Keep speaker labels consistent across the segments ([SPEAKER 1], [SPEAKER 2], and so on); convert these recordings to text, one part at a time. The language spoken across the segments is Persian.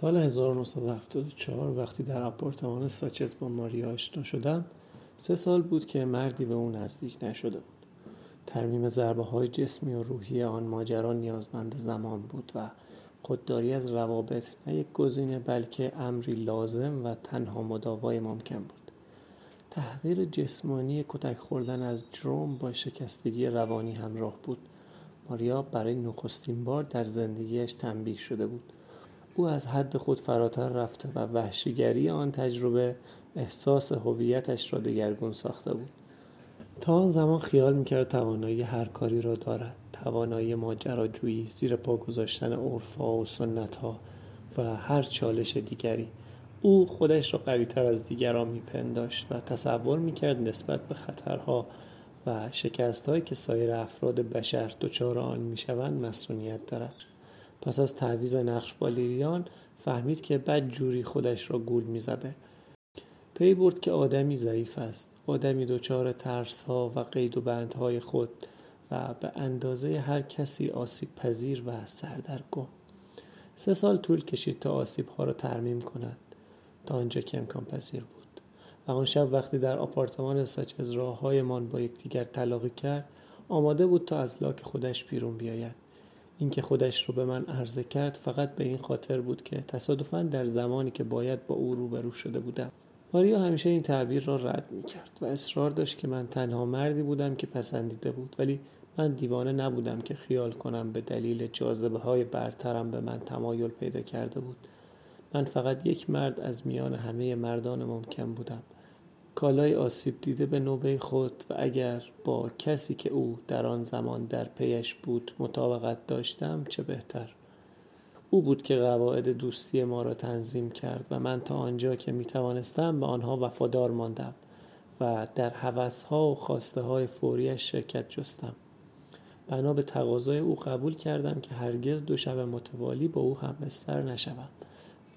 [SPEAKER 1] سال 1974 وقتی در آپارتمان ساچز با ماریا آشنا شدم سه سال بود که مردی به او نزدیک نشده بود. ترمیم ضربه های جسمی و روحی آن ماجرا نیازمند زمان بود و خودداری از روابط نه یک گزینه بلکه امری لازم و تنها مداوای ممکن بود. تحقیر جسمانی کتک خوردن از جروم با شکستگی روانی همراه بود. ماریا برای نخستین بار در زندگیش تنبیه شده بود. او از حد خود فراتر رفته و وحشیگری آن تجربه احساس هویتش را دگرگون ساخته بود. تا آن زمان خیال می‌کرد توانایی هر کاری را دارد توانایی ماجراجویی زیر پا گذاشتن عرفها و سنتها و هر چالش دیگری. او خودش را قویتر از دیگران میپنداشت و تصور می‌کرد نسبت به خطرها و شکستهایی که سایر افراد بشر دچار آن می‌شوند مسئولیت دارد. پس از تعویز نقش با لیلیان فهمید که بد جوری خودش را گول می‌زده. پی برد که آدمی ضعیف است. آدمی دچار ترس ها و قید و بندهای خود و به اندازه هر کسی آسیب پذیر و سردرگم. سه سال طول کشید تا آسیب ها را ترمیم کند. تا آنجا که امکان پذیر بود. و آن شب وقتی در آپارتمان سچز راههایمان با یکدیگر تلاقی کرد آماده بود تا از لاک خودش بیرون بیاید. اینکه خودش رو به من عرضه کرد فقط به این خاطر بود که تصادفا در زمانی که باید با او روبرو شده بودم. ماریا همیشه این تعبیر را رد می کرد و اصرار داشت که من تنها مردی بودم که پسندیده بود ولی من دیوانه نبودم که خیال کنم به دلیل جاذبه های برترم به من تمایل پیدا کرده بود. من فقط یک مرد از میان همه مردان ممکن بودم. کالای آسیب دیده به نوبه خود و اگر با کسی که او در آن زمان در پیش بود مطابقت داشتم چه بهتر. او بود که قواعد دوستی ما را تنظیم کرد و من تا آنجا که می توانستم به آنها وفادار ماندم و در ها و خواسته های فوریش شرکت جستم. بنا به تقاضای او قبول کردم که هرگز دو شب متوالی با او هم بستر نشوم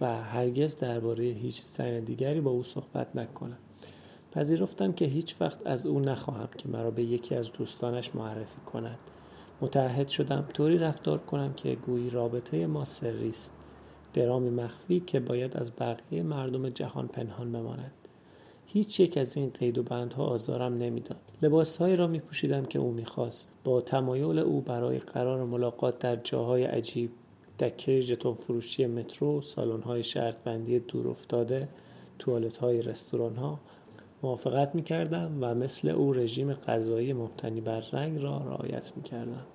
[SPEAKER 1] و هرگز درباره هیچ زن دیگری با او صحبت نکنم. پذیرفتم که هیچ وقت از او نخواهم که مرا به یکی از دوستانش معرفی کند. متعهد شدم طوری رفتار کنم که گویی رابطه ما سری است. درامی مخفی که باید از بقیه مردم جهان پنهان بماند. هیچ یک از این قید و بندها آزارم نمی‌داد. لباسهایی را می پوشیدم که او می‌خواست. با تمایل او برای قرار ملاقات در جاهای عجیب دکه ژتون فروشی مترو سالن‌های شرط بندی دور افتاده موافقت می کردم و مثل او رژیم غذایی مبتنی بر رنگ را رعایت می کردم.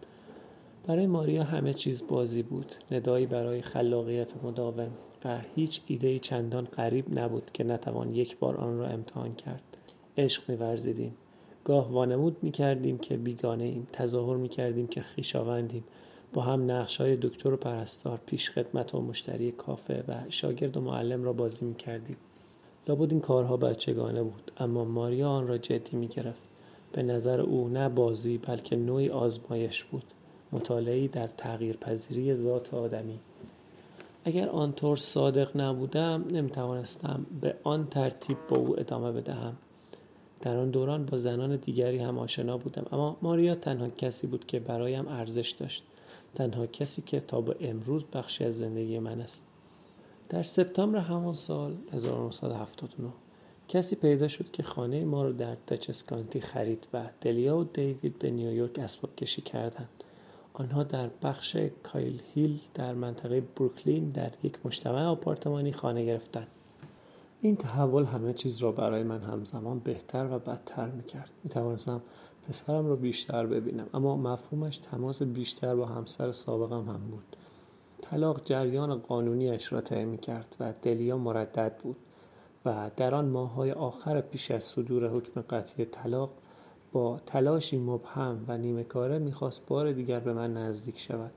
[SPEAKER 1] برای ماریا همه چیز بازی بود ندایی برای خلاقیت مداوم و هیچ ایده چندان قریب نبود که نتوان یک بار آن را امتحان کرد. عشق میورزیدیم. گاه وانمود می کردیم که بیگانه ایم. تظاهر می کردیم که خیشاوندیم با هم نقش های دکتر و پرستار پیش خدمت و مشتری کافه و شاگرد و معلم را بازی می کردیم لابد این کارها بچگانه بود اما ماریا آن را جدی می گرفت به نظر او نه بازی بلکه نوعی آزمایش بود. مطالعی در تغییر پذیری ذات آدمی. اگر آنطور صادق نبودم نمی‌توانستم به آن ترتیب با او ادامه بدهم. در آن دوران با زنان دیگری هم آشنا بودم اما ماریا تنها کسی بود که برایم ارزش داشت. تنها کسی که تا به امروز بخشی از زندگی من است. در سپتامبر همان سال 1979 کسی پیدا شد که خانه ما را در دچسکانتی خرید و دلیا و دیوید به نیویورک اسباب کشی کردند. آنها در بخش کایل هیل در منطقه بروکلین در یک مجتمع آپارتمانی خانه گرفتند. این تحول همه چیز را برای من همزمان بهتر و بدتر می‌کرد. می توانستم پسرم را بیشتر ببینم اما مفهومش تماس بیشتر با همسر سابقم هم بود. طلاق جریان قانونیش را طی می‌کرد و دلیا مردد بود و در آن ماههای آخر پیش از صدور حکم قطعی طلاق با تلاشی مبهم و نیمه کاره می‌خواست بار دیگر به من نزدیک شود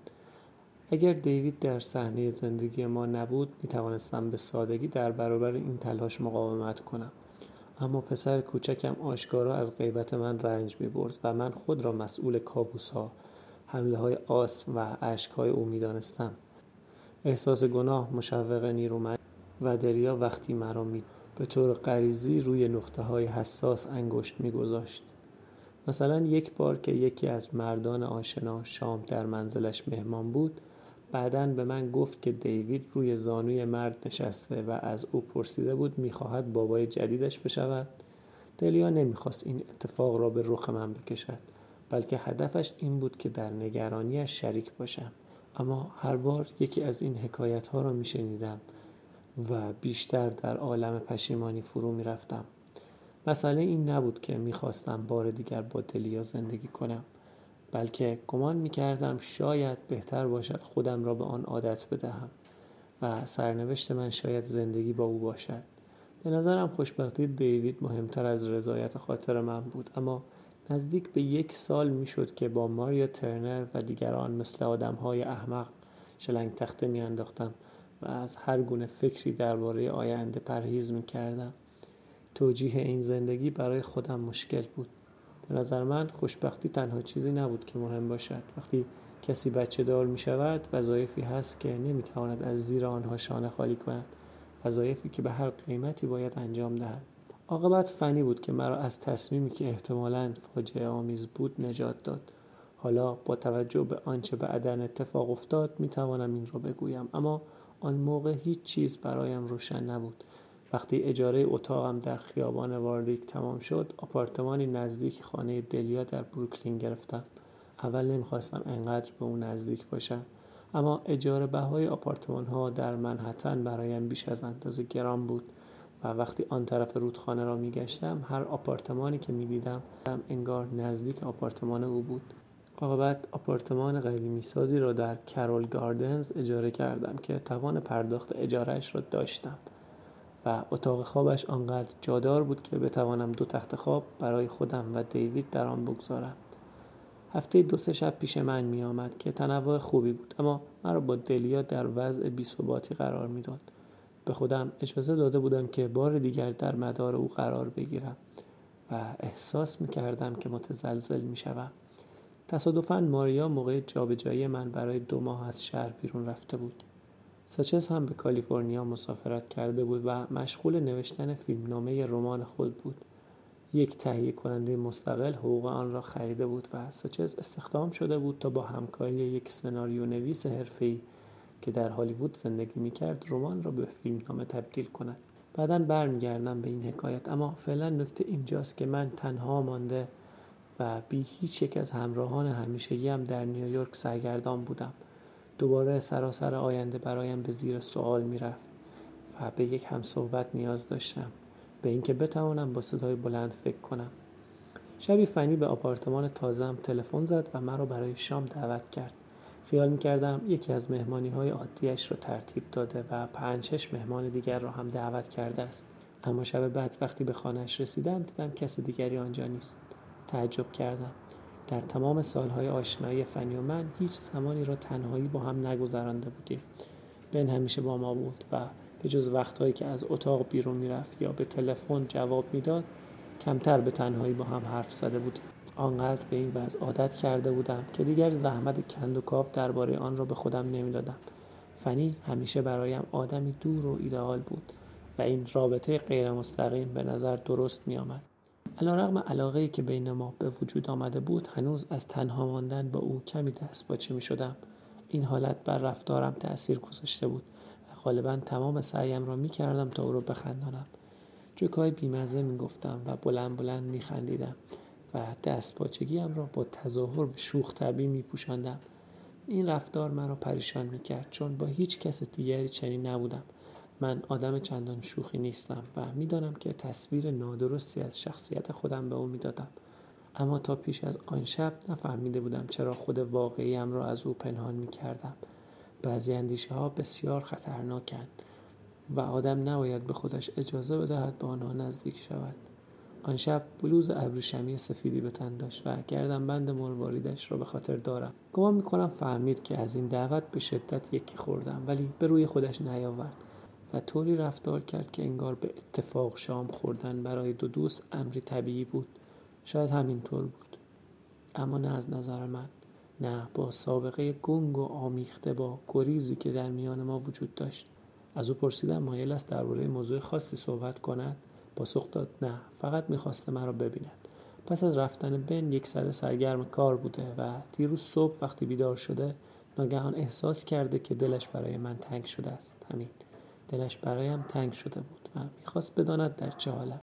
[SPEAKER 1] اگر دیوید در صحنه زندگی ما نبود می‌توانستم به سادگی در برابر این تلاش مقاومت کنم اما پسر کوچکم آشکارا از غیبت من رنج می برد و من خود را مسئول کابوس ها حمله های آسم و عشق های او می دانستم. احساس گناه مشوق نیرومند و دریا وقتی مرا می به طور غریزی روی نقطه های حساس انگشت میگذاشت. مثلا یک بار که یکی از مردان آشنا شام در منزلش مهمان بود بعدا به من گفت که دیوید روی زانوی مرد نشسته و از او پرسیده بود می‌خواهد بابای جدیدش بشود. دلیا نمی‌خواست این اتفاق را به رخ من بکشد بلکه هدفش این بود که در نگرانیش شریک باشم. اما هر بار یکی از این حکایت ها را میشنیدم و بیشتر در عالم پشیمانی فرو می‌رفتم. مسئله این نبود که می‌خواستم بار دیگر با دلیا زندگی کنم بلکه گمان می‌کردم شاید بهتر باشد خودم را به آن عادت بدهم و سرنوشت من شاید زندگی با او باشد. به نظرم خوشبختی دیوید مهمتر از رضایت خاطر من بود اما نزدیک به یک سال می‌شد که با ماریا ترنر و دیگران مثل های احمق شلنگ تخته میانداختم و از هر گونه فکری درباره آینده پرهیز می‌کردم. توجیه این زندگی برای خودم مشکل بود. به نظر من خوشبختی تنها چیزی نبود که مهم باشد. وقتی کسی بچه دار می شود وظایفی هست که نمی تواند از زیر آنها شانه خالی کند. وظایفی که به هر قیمتی باید انجام دهد. عاقبت فنی بود که مرا از تصمیمی که احتمالا فاجعه آمیز بود نجات داد. حالا با توجه به آنچه بعدا اتفاق افتاد می توانم این را بگویم. اما آن موقع هیچ چیز برایم روشن نبود. وقتی اجاره اتاقم در خیابان واردیک تمام شد آپارتمانی نزدیک خانه دلیا در بروکلین گرفتم. اول نمی‌خواستم انقدر به اون نزدیک باشم. اما اجاره بهای آپارتمان ها در منحتن برایم بیش از اندازه گران بود. و وقتی آن طرف رودخانه را میگشتم هر آپارتمانی که می‌دیدم انگار نزدیک آپارتمان او بود. عاقبت آپارتمان قدیمی سازی را در کرول گاردنز اجاره کردم که توان پرداخت اجارهش را داشتم و اتاق خوابش آنقدر جادار بود که بتوانم دو تخت خواب برای خودم و دیوید در آن بگذارم. هفته دو سه شب پیش من می آمد که تنوع خوبی بود اما مرا با دلیا در وضع بیثباتی قرار می‌داد. به خودم اجازه داده بودم که بار دیگر در مدار او قرار بگیرم و احساس می کردم که متزلزل می شوم. تصادفا ماریا موقع جابجایی من برای دو ماه از شهر بیرون رفته بود ساچز هم به کالیفرنیا مسافرت کرده بود و مشغول نوشتن فیلمنامه رمان خود بود یک تهیه کننده مستقل حقوق آن را خریده بود و ساچز استخدام شده بود تا با همکاری یک سناریو نویس حرفه‌ای که در هالیوود زندگی می‌کرد رمان را به فیلمنامه تبدیل کند. بعدا برمیگردم به این حکایت اما فعلا نکته اینجاست که من تنها مانده و بی هیچ یک از همراهان همیشگی هم در نیویورک سرگردان بودم. دوباره سراسر آینده برایم به زیر سوال می‌رفت و به یک همصحبت نیاز داشتم به اینکه بتوانم با صدای بلند فکر کنم. شبی فنی به آپارتمان تازم تلفن زد و مرا برای شام دعوت کرد. خیال می‌کردم یکی از مهمانی های عادیش را ترتیب داده و پنج شش مهمان دیگر را هم دعوت کرده است. اما شب بعد وقتی به خانهش رسیدم دیدم کسی دیگری آنجا نیست. تعجب کردم. در تمام سالهای آشنایی فنی و من هیچ زمانی را تنهایی با هم نگذرانده بودیم. بن همیشه با ما بود و به جز وقتهایی که از اتاق بیرون می‌رفت یا به تلفن جواب می‌داد کمتر به تنهایی با هم حرف زده بودیم. آنقدر به این وضع عادت کرده بودم که دیگر زحمت کند و کاف درباره آن را به خودم نمی‌دادم فنی همیشه برایم آدمی دور و ایدئال بود و این رابطه غیر مستقیم به نظر درست می آمد. علیرغم علاقه که بین ما به وجود آمده بود هنوز از تنها ماندن با او کمی دست باچه می شدم. این حالت بر رفتارم تأثیر گذاشته بود و غالبا تمام سعیم را می کردم تا او را بخندانم. جوکای بیمزه می گفتم و بلند بلند می خندیدم و دست باچگیم را با تظاهر به شوخ طبی می پوشندم. این رفتار مرا پریشان می کرد چون با هیچ کس دیگری چنین نبودم. من آدم چندان شوخی نیستم و می‌دانم که تصویر نادرستی از شخصیت خودم به او می‌دادم اما تا پیش از آن شب نفهمیده بودم چرا خود واقعیم را از او پنهان می کردم. بعضی اندیشه ها بسیار خطرناکند و آدم نباید به خودش اجازه بدهد به آنها نزدیک شود. آن شب بلوز ابریشمی سفیدی به تن داشت و گردن بند مرواریدش را به خاطر دارم. گمان می‌کنم فهمید که از این دعوت به شدت یکی خوردم ولی به روی خودش نیاورد و طوری رفتار کرد که انگار به اتفاق شام خوردن برای دو دوست امری طبیعی بود. شاید همینطور بود. اما نه از نظر من نه با سابقه گنگ و آمیخته با گریزی که در میان ما وجود داشت. از او پرسیدم مایل است درباره موضوع خاصی صحبت کند؟ پاسخ داد نه فقط می‌خواسته مرا ببیند. پس از رفتن بن یک سر سرگرم کار بوده و دیروز صبح وقتی بیدار شده ناگهان احساس کرده که دلش برای من تنگ شده است. همین. دلش برایم تنگ شده بود و می‌خواست بداند در چه حالم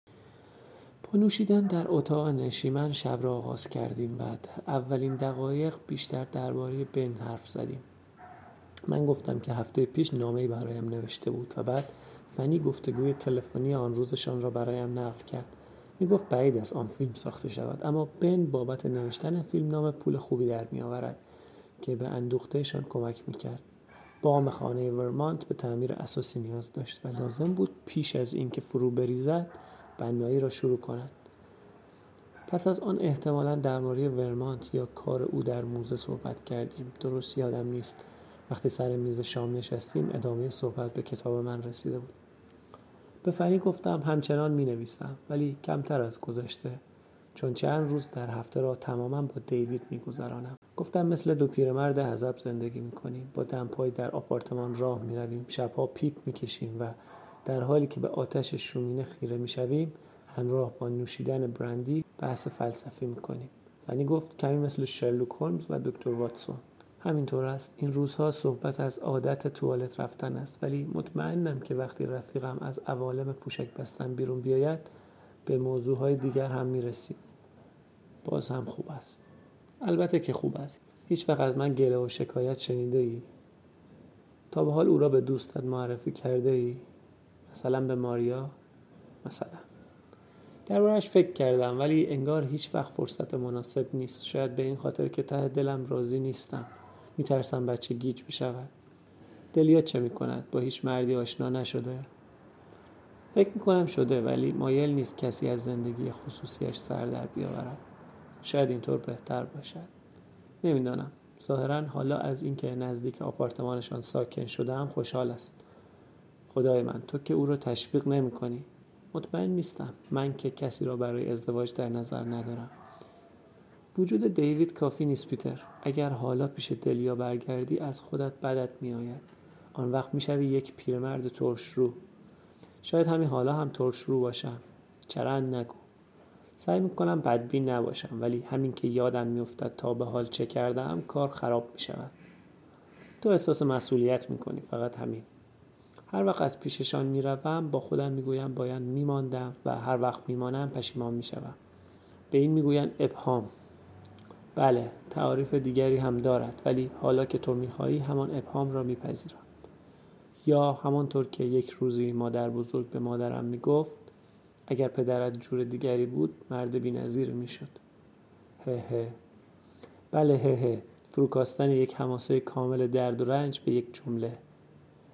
[SPEAKER 1] با نوشیدن در اتاق نشیمن شب را آغاز کردیم و در اولین دقایق بیشتر درباره بن حرف زدیم. من گفتم که هفته پیش نامه برایم نوشته بود و بعد فنی گفتگوی تلفنی آن روزشان را برایم نقل کرد. می گفت بعید است آن فیلم ساخته شود اما بن بابت نوشتن فیلم نام پول خوبی در می آورد که به اندوختهشان کمک می کرد. بام خانه ورمانت به تعمیر اساسی نیاز داشت و لازم بود پیش از اینکه فرو بریزد بنایی را شروع کند. پس از آن احتمالا درباره ورمانت یا کار او در موزه صحبت کردیم. درست یادم نیست. وقتی سر میز شام نشستیم ادامه صحبت به کتاب من رسیده بود. به فنی گفتم همچنان می نویسم ولی کمتر از گذشته چون چند روز در هفته را تماما با دیوید می گذرانم. گفتم مثل دو پیرمرد حذب زندگی می کنیم با دمپایی در آپارتمان راه می رویم شبها پیپ می کشیم و در حالی که به آتش شومینه خیره می شویم همراه با نوشیدن برندی بحث فلسفی می کنیم فنی گفت کمی مثل شرلوک هولمز و دکتر واتسون. همینطور است. این روزها صحبت از عادت توالت رفتن است. ولی مطمئنم که وقتی رفیقم از عوالم پوشک بستن بیرون بیاید به موضوعهای دیگر هم می‌رسیم. باز هم خوب است. البته که خوب است. هیچ وقت از من گله و شکایت شنیده ای؟ تا به حال او را به دوستت معرفی کرده ای؟ مثلا به ماریا؟ مثلا. دربارهش فکر کردم ولی انگار هیچ وقت فرصت مناسب نیست. شاید به این خاطر که ته دلم راضی نیستم. میترسم بچه گیج بشود. دلیا چه می‌کند؟ با هیچ مردی آشنا نشده. فکر می‌کنم شده ولی مایل نیست کسی از زندگی خصوصیش سر در بیاورد. شاید اینطور بهتر باشد. نمی‌دانم. ظاهرا حالا از اینکه نزدیک آپارتمانشان ساکن شده هم خوشحال است. خدای من تو که او را تشویق نمی کنی مطمئن نیستم. من که کسی را برای ازدواج در نظر ندارم. وجود دیوید کافی نیست پیتر. اگر حالا پیش دلیا برگردی از خودت بدت میآید. آن وقت می‌شوی یک پیرمرد ترش رو شاید همین حالا هم ترش رو باشم. چرند نگو. سعی می‌کنم بدبین نباشم ولی همین که یادم میافتد تا به حال چه کردم کار خراب می‌شود. تو احساس مسئولیت می‌کنی فقط همین. هر وقت از پیششان می‌روم با خودم می‌گویم باید میماندم و هر وقت میمانم پشیمان می‌شوم. به این می‌گویند ابهام. بله تعاریف دیگری هم دارد ولی حالا که تو می‌خواهی همان ابهام را میپذیرم. یا همانطور که یک روزی مادر بزرگ به مادرم می‌گفت اگر پدرت جور دیگری بود مرد بی نظیر می‌شد. هه هه. بله هه هه. فروکاستن یک حماسه کامل درد و رنج به یک جمله.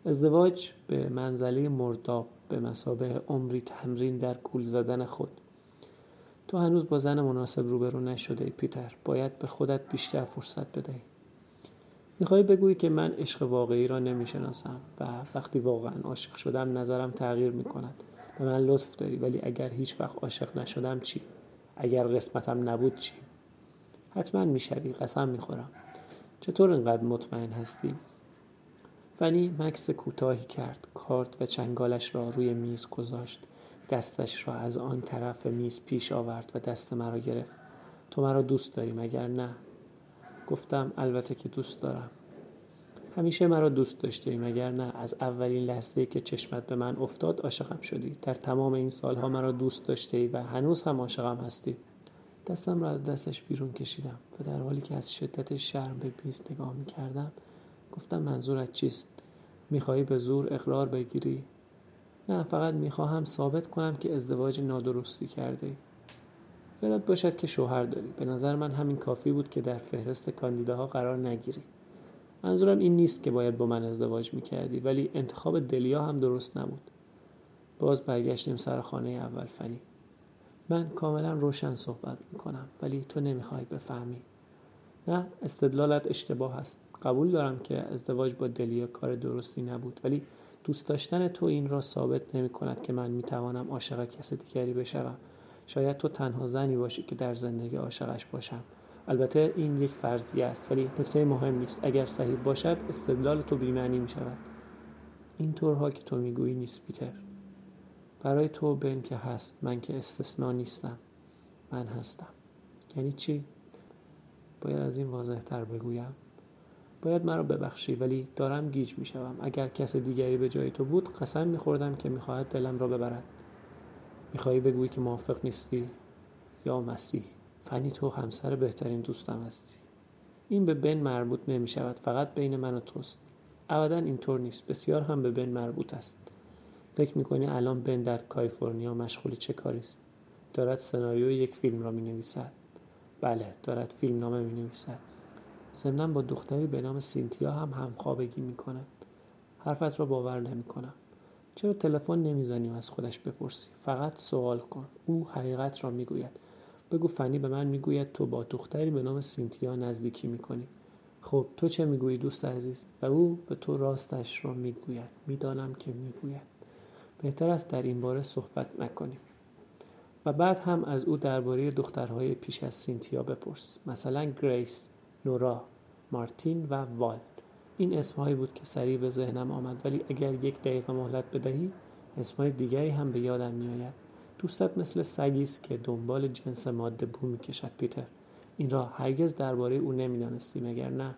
[SPEAKER 1] ازدواج به منزله مرداب به مسابه عمری تمرین در کول زدن خود. تو هنوز با زن مناسب روبرو نشده ای پیتر. باید به خودت بیشتر فرصت بدهی. می‌خوای بگویی که من عشق واقعی را نمی‌شناسم و وقتی واقعا عاشق شدم نظرم تغییر می‌کند. به من لطف داری ولی اگر هیچ وقت عاشق نشدم چی؟ اگر قسمتم نبود چی؟ حتما می‌شوی قسم می‌خورم. چطور اینقدر مطمئن هستی؟ فنی مکس کوتاهی کرد کارت و چنگالش را روی میز گذاشت. دستش را از آن طرف میز پیش آورد و دست مرا گرفت. تو مرا دوست داری مگر نه؟ گفتم البته که دوست دارم. همیشه مرا دوست داشته مگر نه؟ از اولین لحظه که چشمت به من افتاد عاشقم شدی. در تمام این سالها مرا دوست داشته ای و هنوز هم عاشقم هستی. دستم را از دستش بیرون کشیدم و در حالی که از شدت شرم به میز نگاه می کردم گفتم منظورت چیست؟ می‌خواهی به زور اقرار بگیری؟ نه فقط می‌خواهم ثابت کنم که ازدواج نادرستی کرده ای. یادت باشد که شوهر داری. به نظر من همین کافی بود که در فهرست کاندیداها قرار نگیری. منظورم این نیست که باید با من ازدواج می‌کردی ولی انتخاب دلیا هم درست نبود. باز برگشتیم سر خانه اول فنی. من کاملا روشن صحبت می‌کنم ولی تو نمی‌خوای بفهمی. نه استدلالت اشتباه است. قبول دارم که ازدواج با دلیا کار درستی نبود ولی دوست داشتن تو این را ثابت نمی کند که من می توانم عاشق کسی دیگری بشوم. شاید تو تنها زنی باشی که در زندگی عاشقش باشم. البته این یک فرضیه است ولی نکته مهم نیست. اگر صحیح باشد استدلال تو بیمعنی می شود این طورها که تو می‌گویی نیست پیتر. برای تو بن که هست من که استثنا نیستم. من هستم. یعنی چی؟ باید از این واضح تر بگویم. باید مرا ببخشی ولی دارم گیج می‌شوم. اگر کس دیگری به جای تو بود قسم میخوردم که می‌خواهد دلم را ببرد. می‌خواهی بگویی که موافق نیستی یا مسیح. فنی تو همسر بهترین دوستم هستی. این به بن مربوط نمی شود فقط بین من و توست. ابدا اینطور نیست بسیار هم به بن مربوط است. فکر می‌کنی الان بن در کالیفرنیا مشغول چه کاری است؟ دارد سناریوی یک فیلم را می نویسد بله دارد فیلم نامه می نویسد ضمنا با دختری به نام سینتیا هم همخوابگی می کند حرفت را باور نمی کنم چرا تلفن نمی‌زنی و از خودش بپرسی؟ فقط سوال کن. او حقیقت را می‌گوید. بگو فنی به من می‌گوید تو با دختری به نام سینتیا نزدیکی می‌کنی. خب تو چه می‌گویی دوست عزیز؟ و او به تو راستش را می‌گوید. می‌دانم که می‌گوید. بهتر است در این باره صحبت نکنیم. و بعد هم از او درباره دخترهای پیش از سینتیا بپرس. مثلا گریس. نورا مارتین و وال این اسمهایی بود که سریع به ذهنم آمد ولی اگر یک دقیقه مهلت بدهی اسمهای دیگری هم به یادم میآید. دوستت مثل سگی است که دنبال جنس ماده بو می‌کشد پیتر. این را هرگز درباره او نمی‌دانستی مگر نه.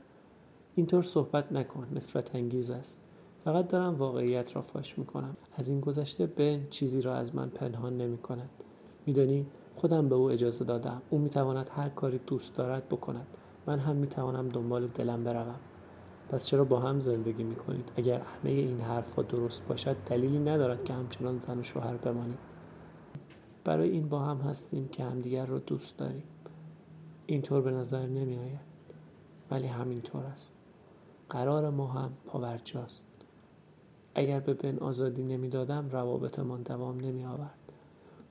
[SPEAKER 1] اینطور صحبت نکن نفرت انگیز است. فقط دارم واقعیت را فاش می‌کنم. از این گذشته بن چیزی را از من پنهان نمی کند میدانی؟ خودم به او اجازه دادم. او می‌تواند هر کاری دوست دارد بکند. من هم می‌توانم دنبال دلم بروم. پس چرا با هم زندگی می‌کنید؟ اگر همه این حرفها درست باشد دلیلی ندارد که همچنان زن و شوهر بمانید. برای این با هم هستیم که همدیگر را دوست داریم. اینطور به نظر نمی آید ولی همینطور است. قرار ما هم پاورجاست اگر به بن آزادی نمی‌دادم روابطمان دوام نمی آورد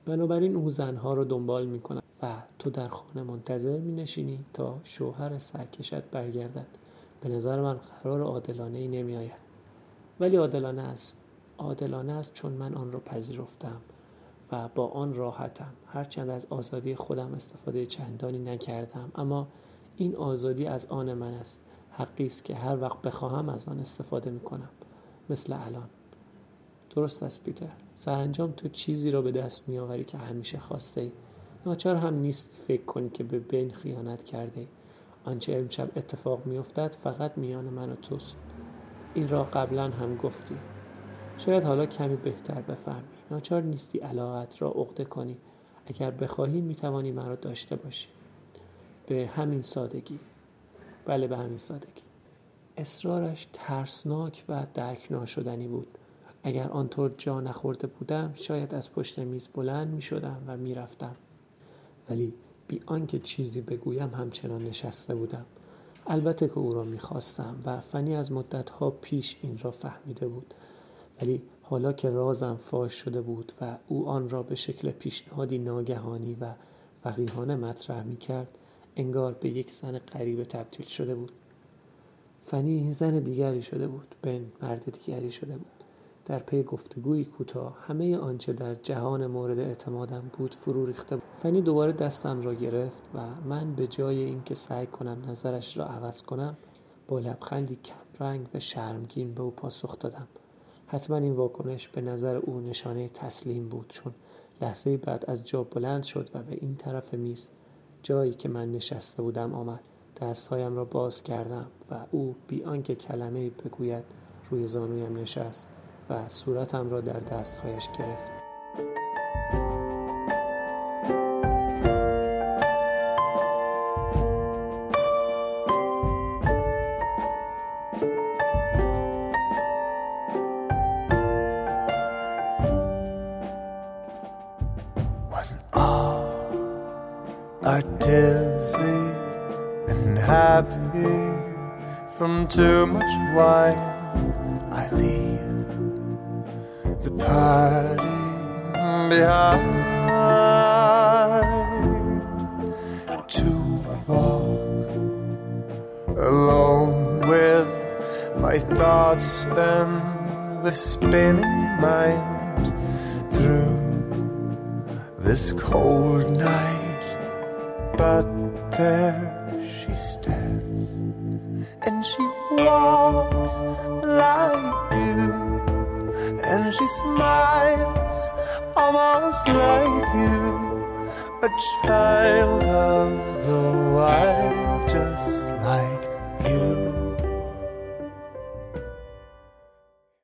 [SPEAKER 1] بنابراین او زنها رو دنبال می کند و تو در خانه منتظر می نشینی تا شوهر سرکشت برگردد. به نظر من قرار عادلانه ای نمی آید ولی عادلانه است. عادلانه است چون من آن را پذیرفتم و با آن راحتم. هرچند از آزادی خودم استفاده چندانی نکردم اما این آزادی از آن من است. حقی است که هر وقت بخواهم از آن استفاده می کنم مثل الان. درست است پیتر. سرانجام تو چیزی را به دست می آوری که همیشه خواسته ای. ناچار هم نیست فکر کنی که به بین خیانت کرده. آنچه امشب اتفاق میافتد فقط میان من و توست. این را قبلا هم گفتی. شاید حالا کمی بهتر بفهمی. ناچار نیستی علاقت را عقده کنی. اگر بخواهی می‌توانی مرا داشته باشی. به همین سادگی. بله به همین سادگی. اصرارش ترسناک و درک ناشدنی بود. اگر آنطور جا نخورده بودم شاید از پشت میز بلند می شدم و می رفتم. ولی بی آنکه چیزی بگویم همچنان نشسته بودم. البته که او را می‌خواستم و فنی از مدتها پیش این را فهمیده بود. ولی حالا که رازم فاش شده بود و او آن را به شکل پیشنهادی ناگهانی و وقیهانه مطرح می کرد انگار به یک زن غریبه تبدیل شده بود. فنی زن دیگری شده بود بن مرد دیگری شده بود. در پی گفتگوی کوتاه همه آنچه در جهان مورد اعتمادم بود فرو ریخته بود. فنی دوباره دستم را گرفت و من به جای اینکه سعی کنم نظرش را عوض کنم با لبخندی کمرنگ و شرمگین به او پاسخ دادم. حتما این واکنش به نظر او نشانه تسلیم بود چون لحظه بعد از جا بلند شد و به این طرف میز جایی که من نشسته بودم آمد. دستهایم را باز کردم و او بی آنکه کلمه بگوید روی زانویم نشست. و صورتم را در دستهایش گرفت are dizzy and happy from too much wine. Behind to walk alone with my thoughts and the spinning mind through this cold night. But there she stands and she walks like you and she smiles almost like you a child of the wild just